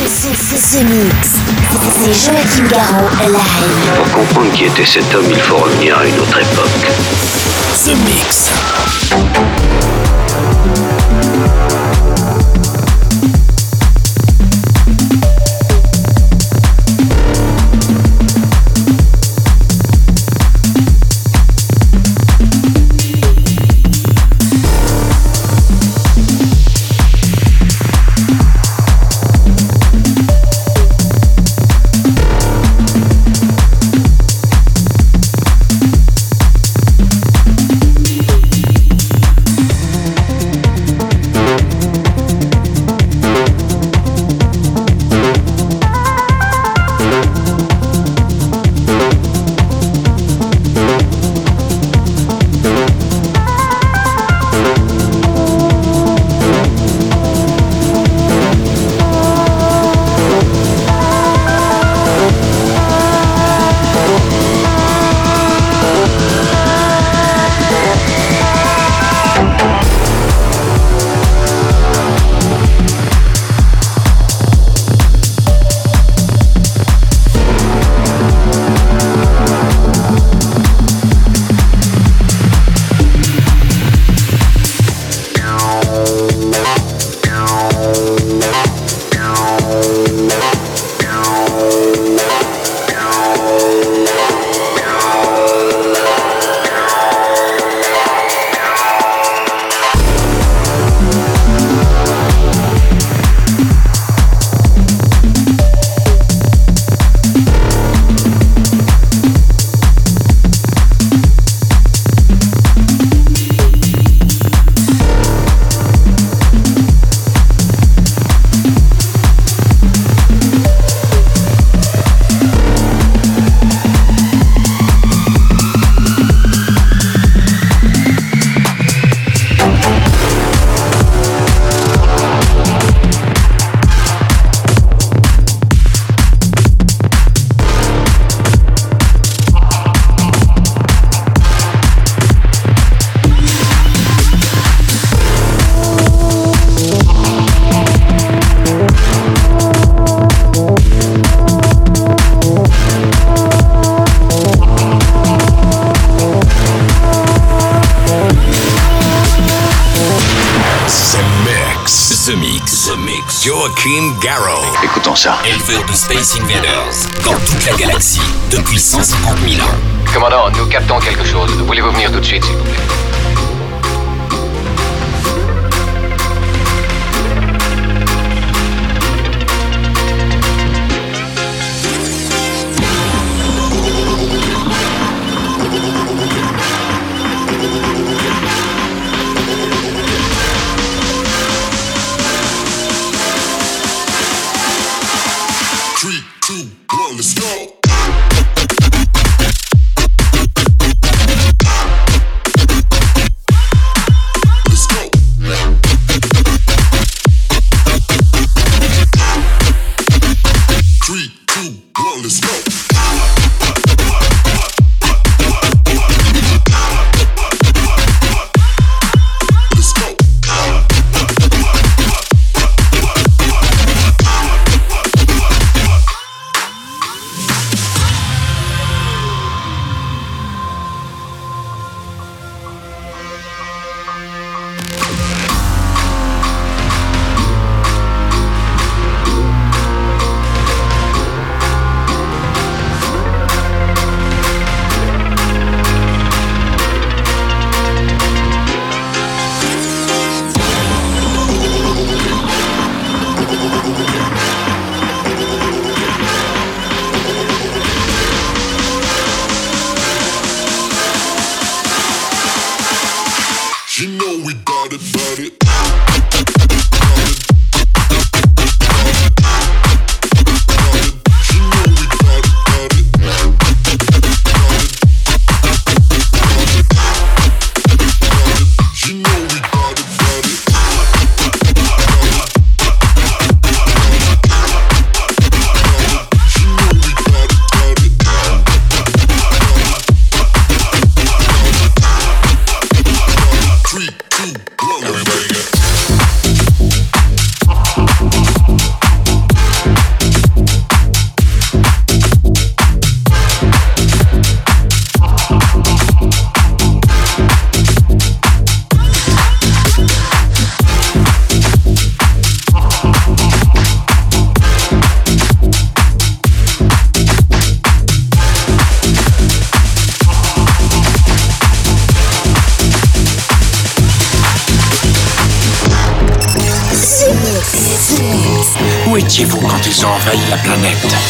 Mix. C'est live. Pour comprendre qui était cet homme, il faut revenir à une autre époque. The Mix. envahi la planète.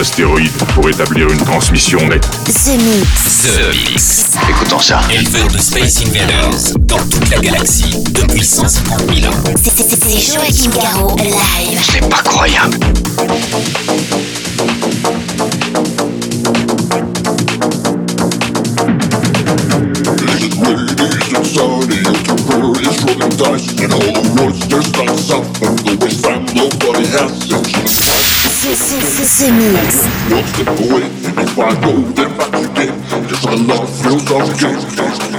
D'astéroïdes pour établir une transmission nette. The Mix. The Mix. Écoutons ça. Éleveur de Space Invaders dans toute la galaxie depuis 150 000 ans. C'est Joachim Garraud, live. C'est pas croyable. C'est mix. What's the point? If I go, then back again. Just I love, feels I'm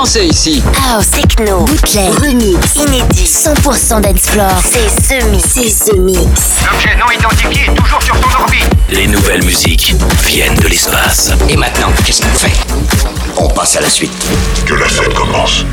danser ici. House, techno, bootleg, remix, inédit, 100% dance floor. C'est The Mix. C'est Mix. L'objet non identifié est toujours sur ton orbite. Les nouvelles musiques viennent de l'espace. Et maintenant, qu'est-ce qu'on fait? On passe à la suite. Que la fête commence.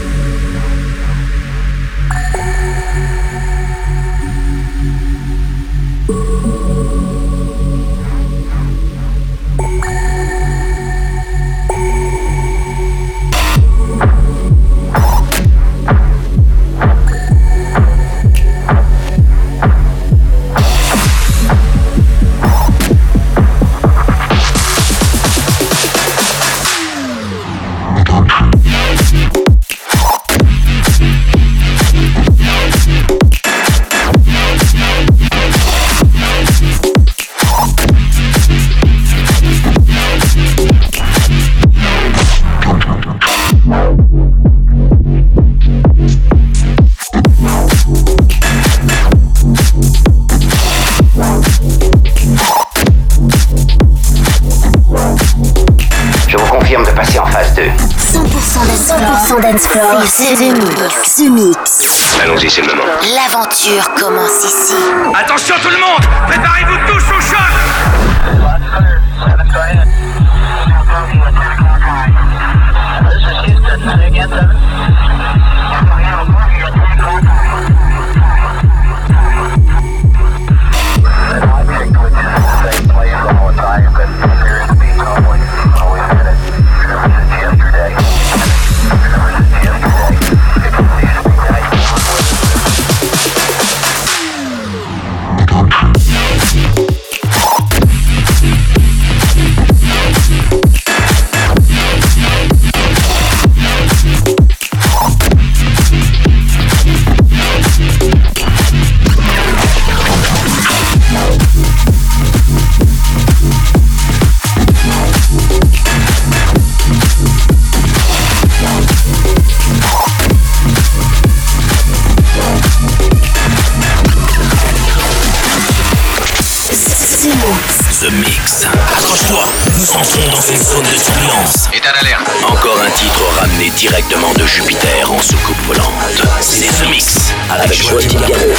Dance floor. 100% dance floor. C'est The Mix. The Mix. Allons-y, c'est le moment. L'aventure commence ici. Attention tout le monde Préparez-vous tous zone de turbulence. État d'alerte. Encore un titre ramené directement de Jupiter en soucoupe volante. C'est The Mix avec Joachim Garraud.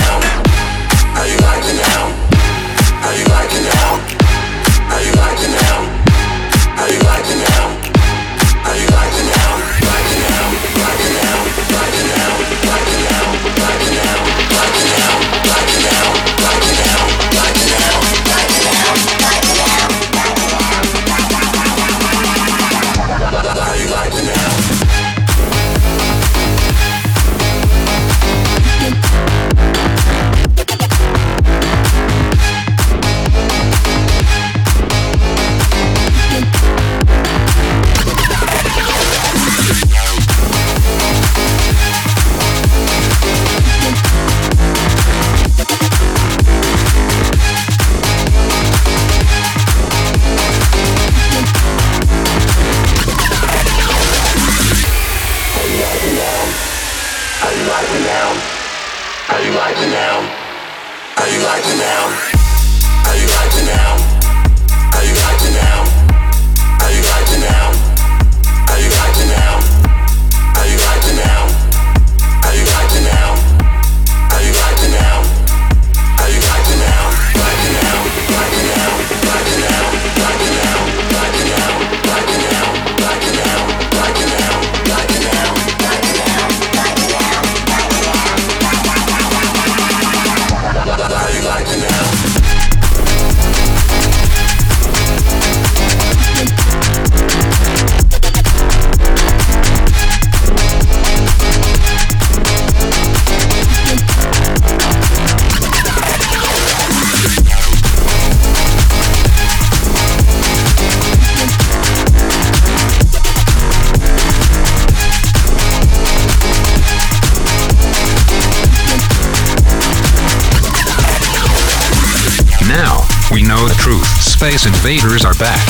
Space invaders are back.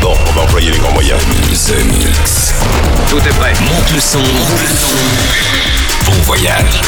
Bon, on va employer les grands moyens. The Mix. Tout est prêt. Monte le son. Bon voyage.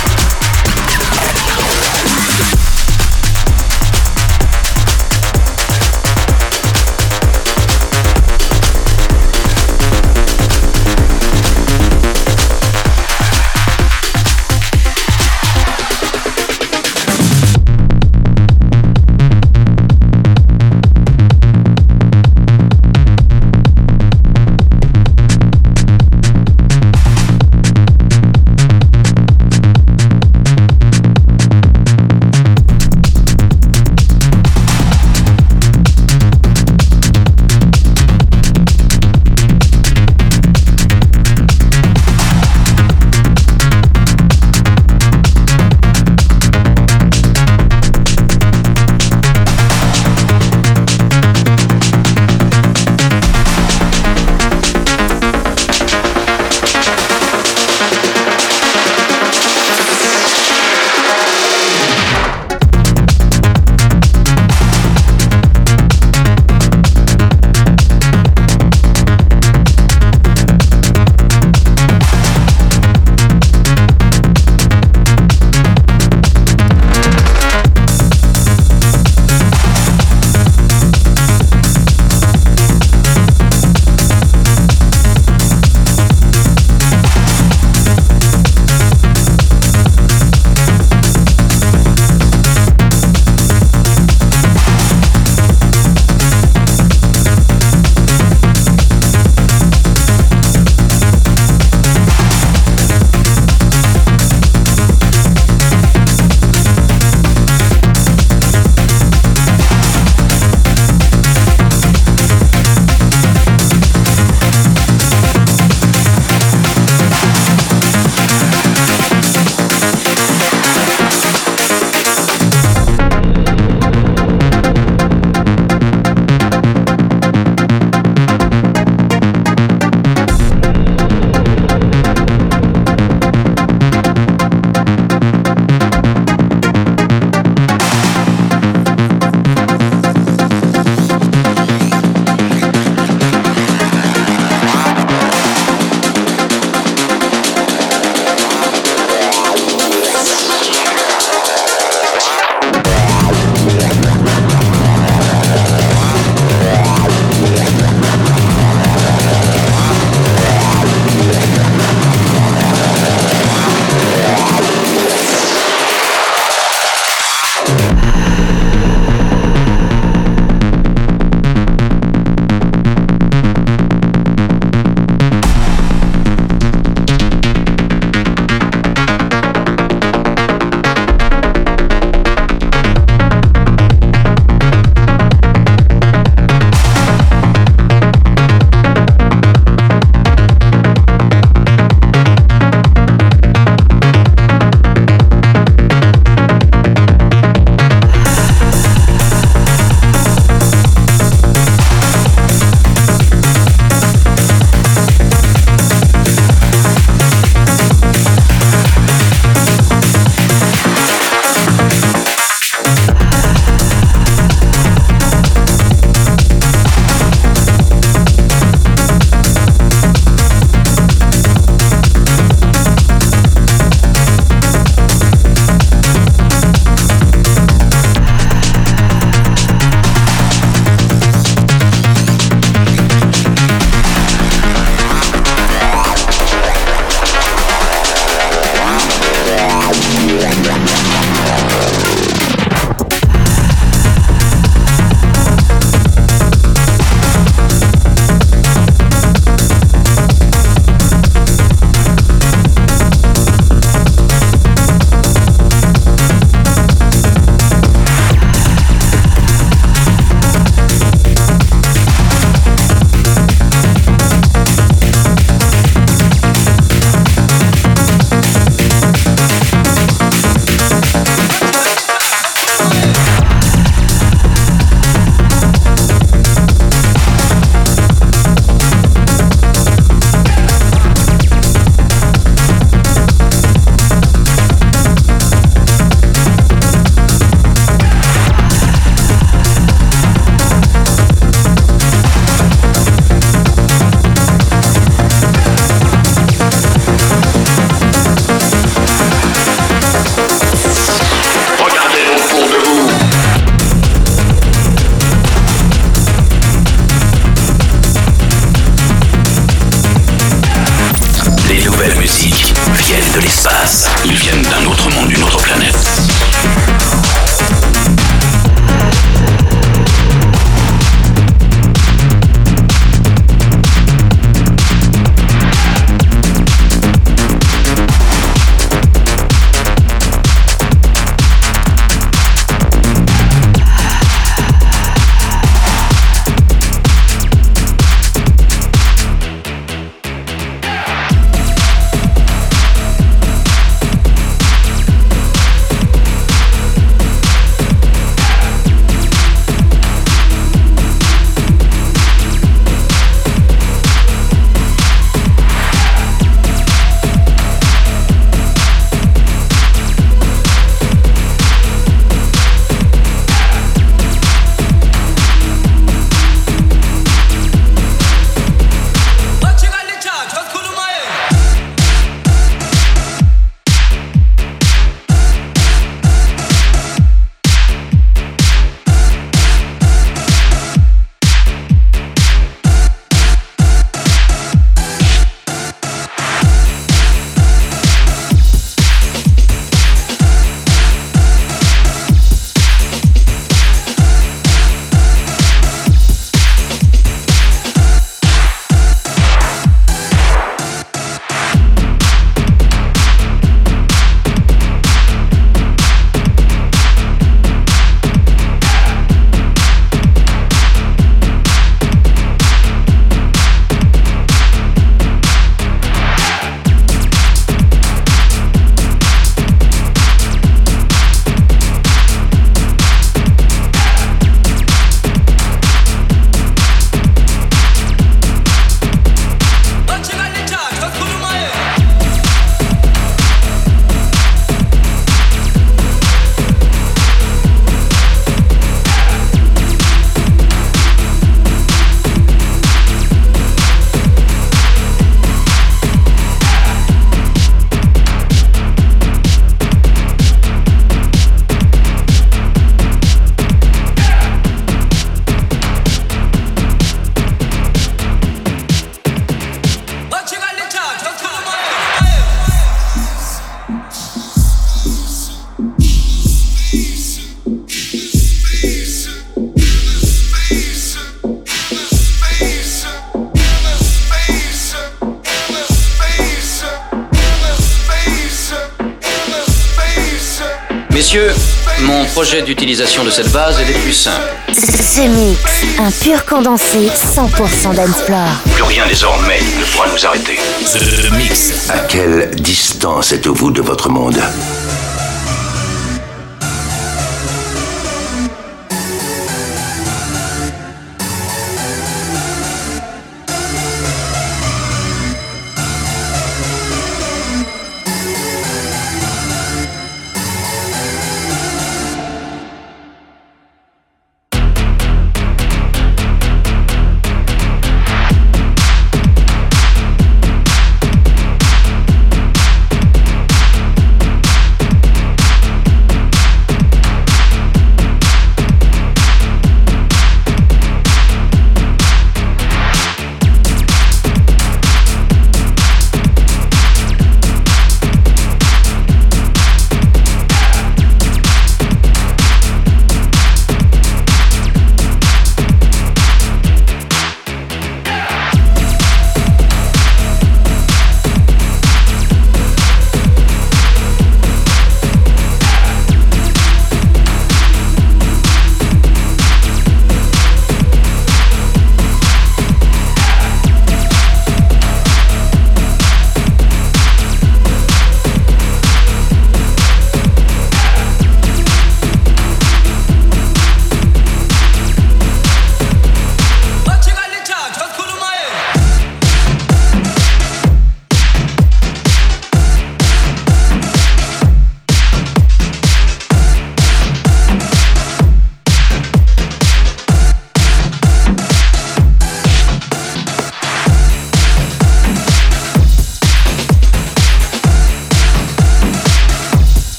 Projet d'utilisation de cette base est des plus simples. Ce mix, un pur condensé 100% d'Ensplore. Plus rien désormais ne pourra nous arrêter. The Mix. À quelle distance êtes-vous de votre monde?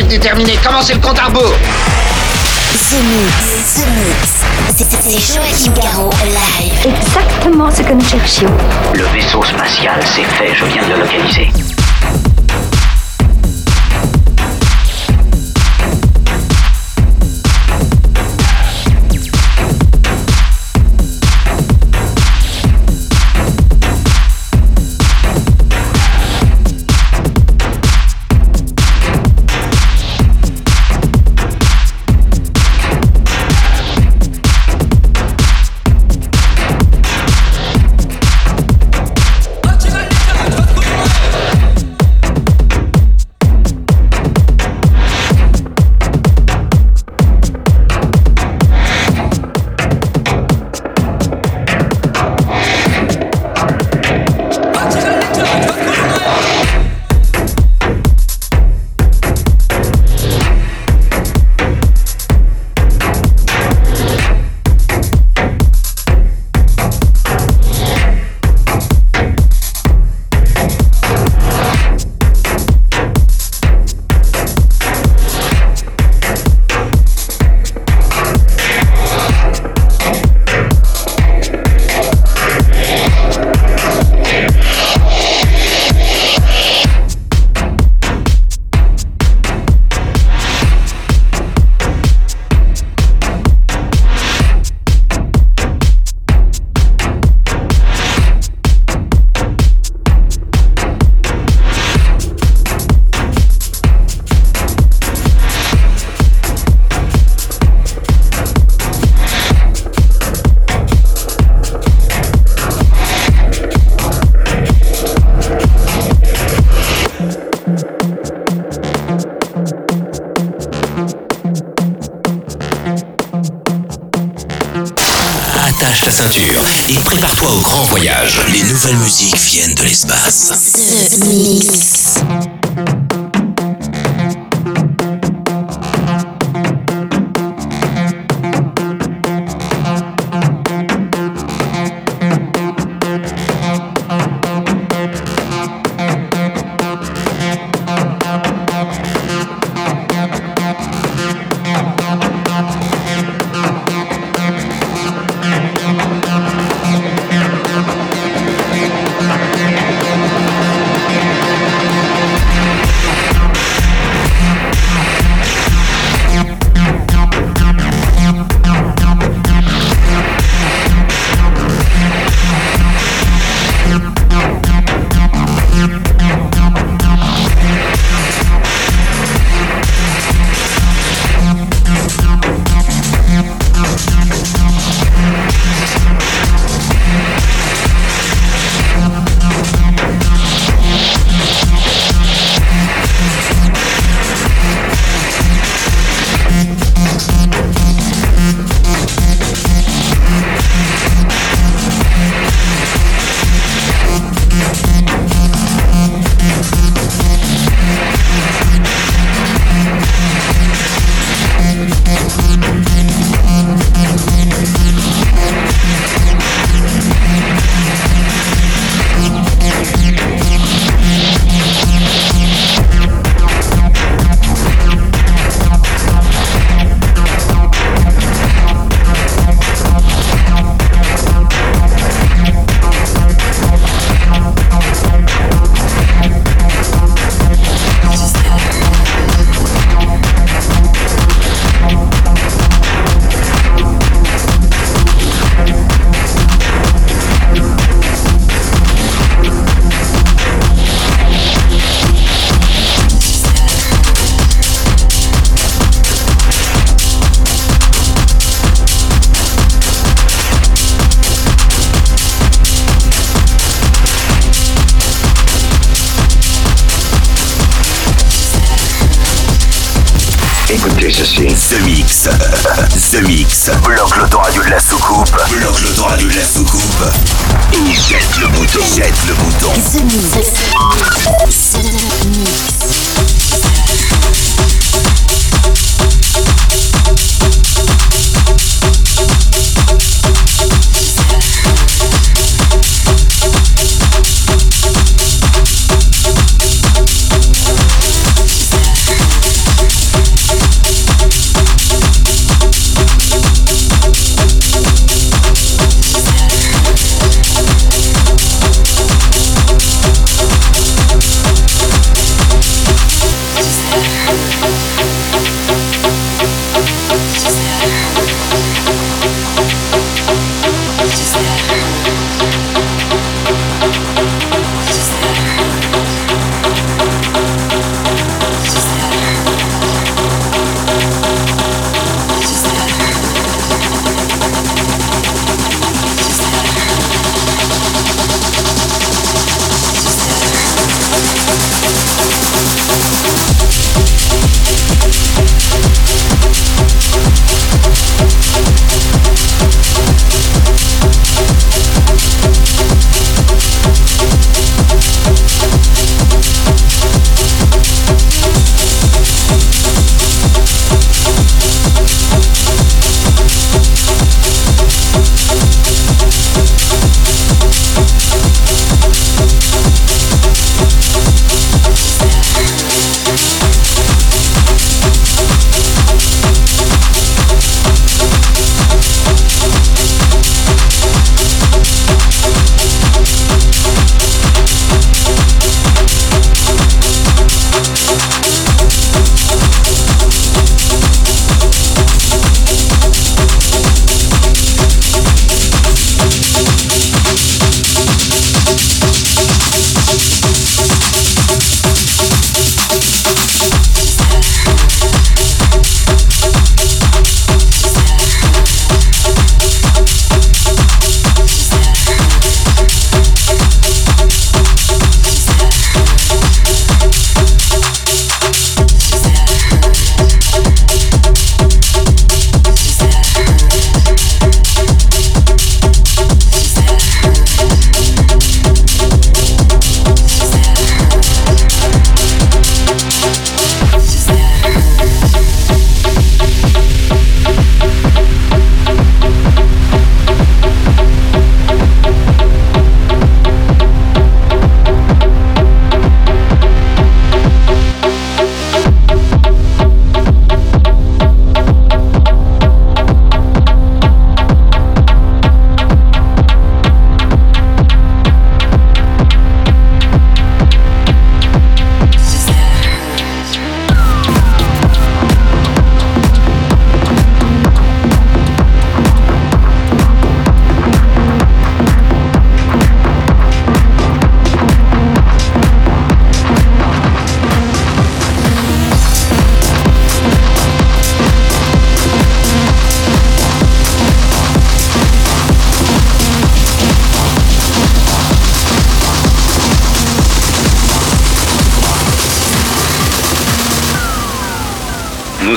Était terminé. Commencez le compte à rebours. The Mix, The Mix. C'est Joachim Garraud live. Exactement ce que nous cherchions. Le vaisseau spatial, c'est fait, je viens de le localiser. et prépare-toi au grand voyage. Les nouvelles musiques viennent de l'espace.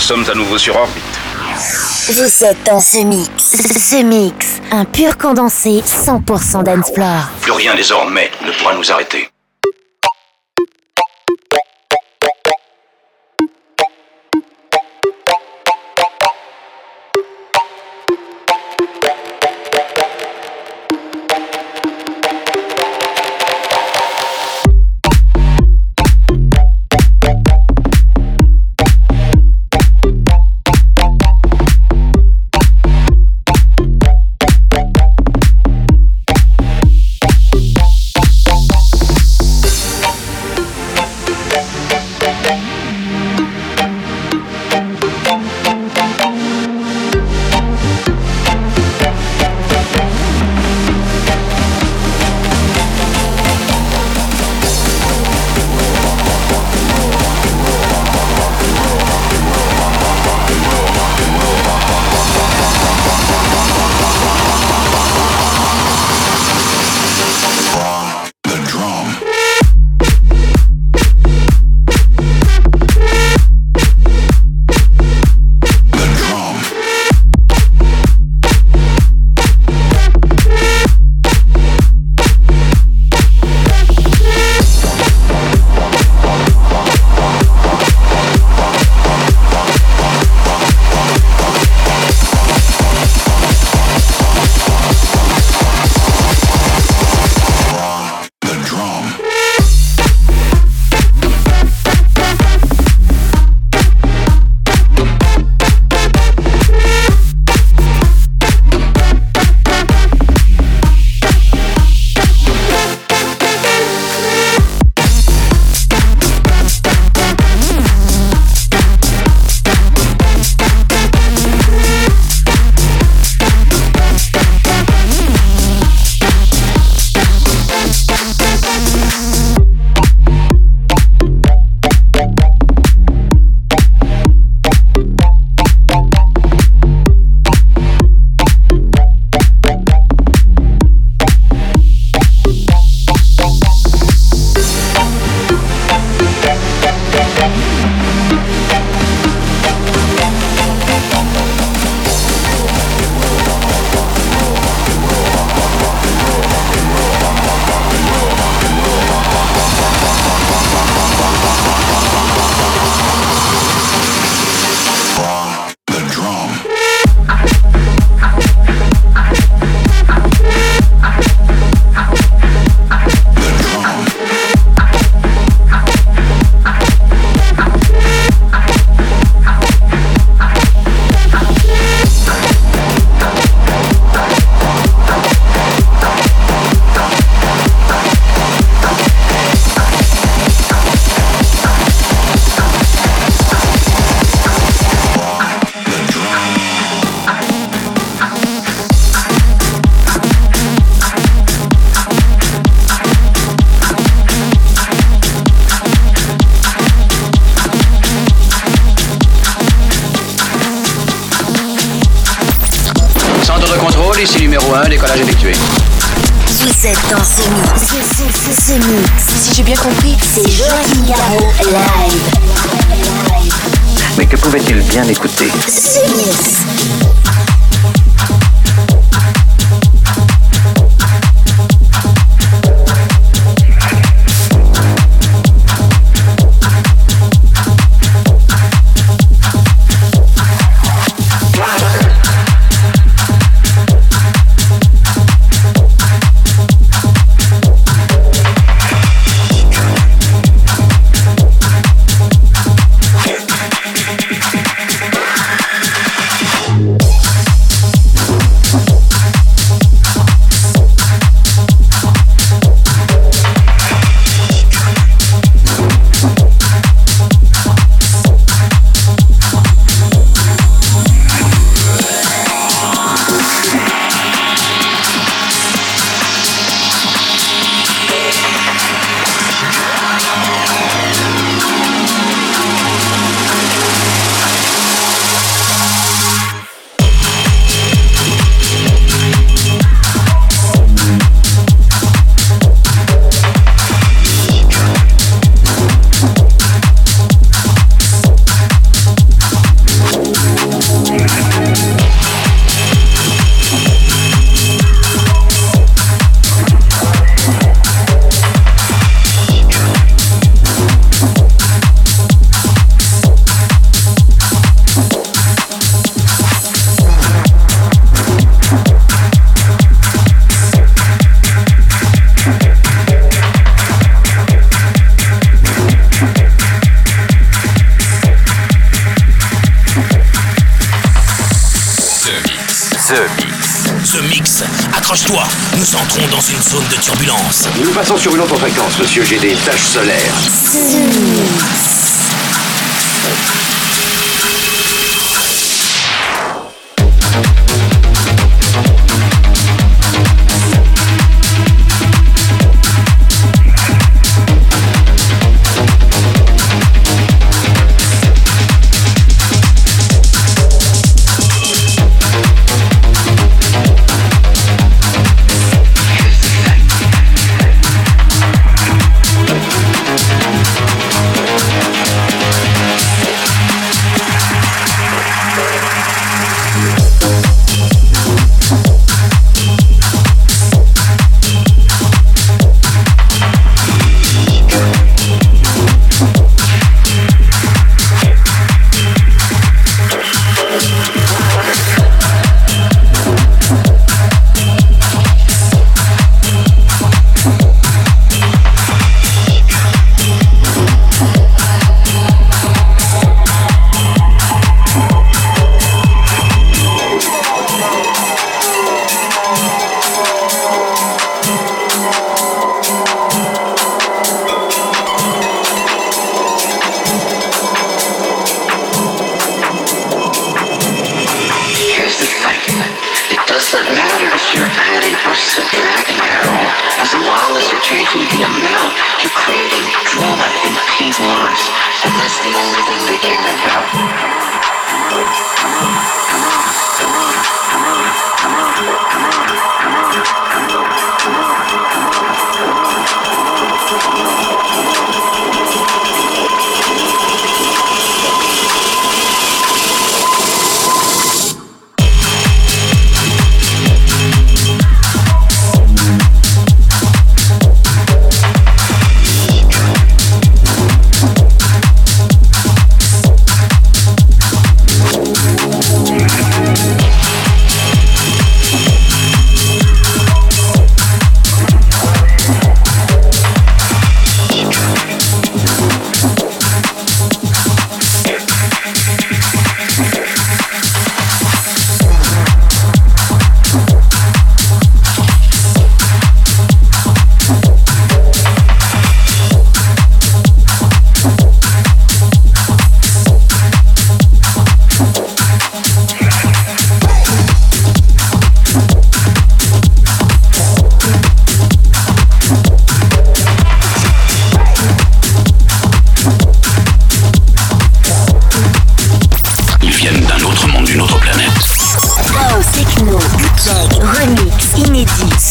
Sommes à nouveau sur orbite. Vous êtes dans ce mix. Ce mix, un pur condensé 100% dancefloor. Plus rien désormais ne pourra nous arrêter. écouter. Turbulence. Nous passons sur une autre fréquence, monsieur, j'ai des taches solaires.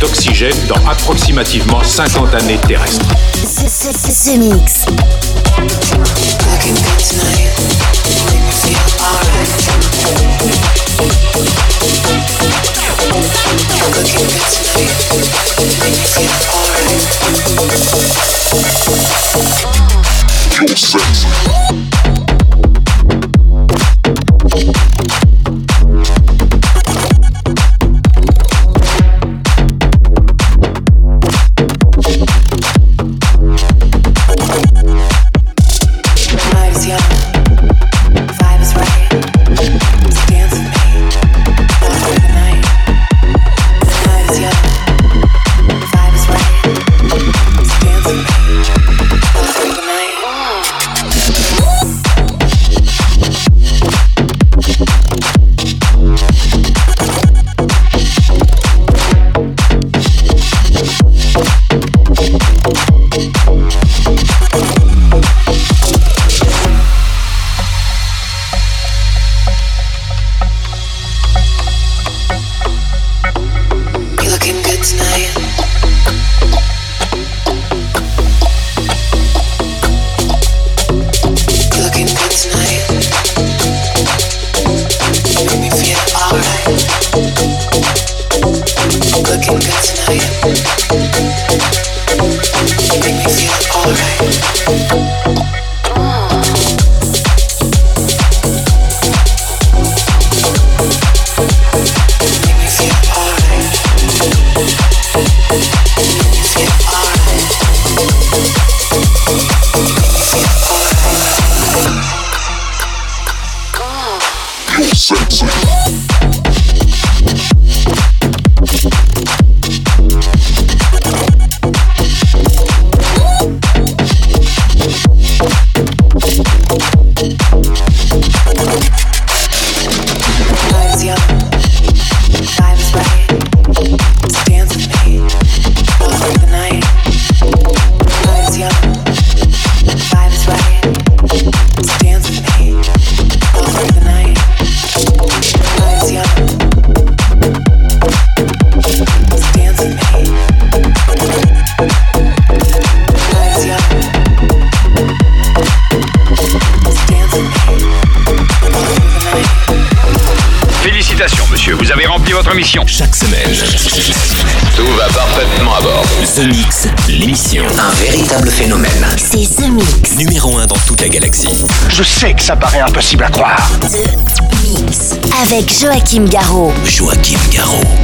d'oxygène dans approximativement 50 années terrestres. Ça paraît impossible à croire. The Mix. Avec Joachim Garraud. Joachim Garraud.